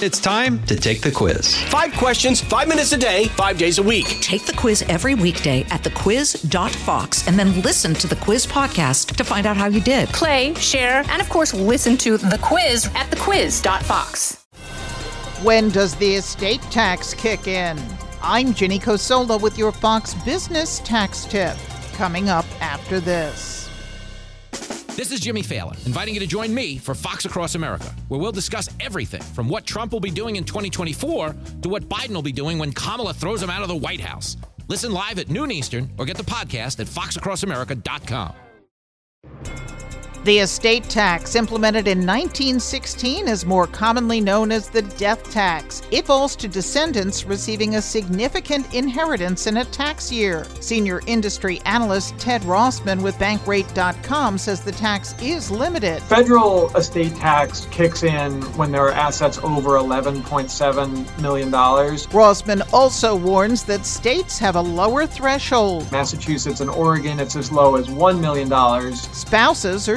It's time to take the quiz. Five questions, five minutes a day, five days a week. Take the quiz every weekday at thequiz.fox and then listen to the quiz podcast to find out how you did. Play, share, and of course, listen to the quiz at thequiz.fox. When does the estate tax kick in? I'm Ginny Cosola with your Fox Business Tax Tip. Coming up after this. This is Jimmy Failla, inviting you to join me for Fox Across America, where we'll discuss everything from what Trump will be doing in 2024 to what Biden will be doing when Kamala throws him out of the White House. Listen live at noon Eastern or get the podcast at foxacrossamerica.com. The estate tax, implemented in 1916, is more commonly known as the death tax. It falls to descendants receiving a significant inheritance in a tax year. Senior industry analyst Ted Rossman with Bankrate.com says the tax is limited. Federal estate tax kicks in when there are assets over $11.7 million. Rossman also warns that states have a lower threshold. Massachusetts and Oregon, it's as low as $1 million. Spouses are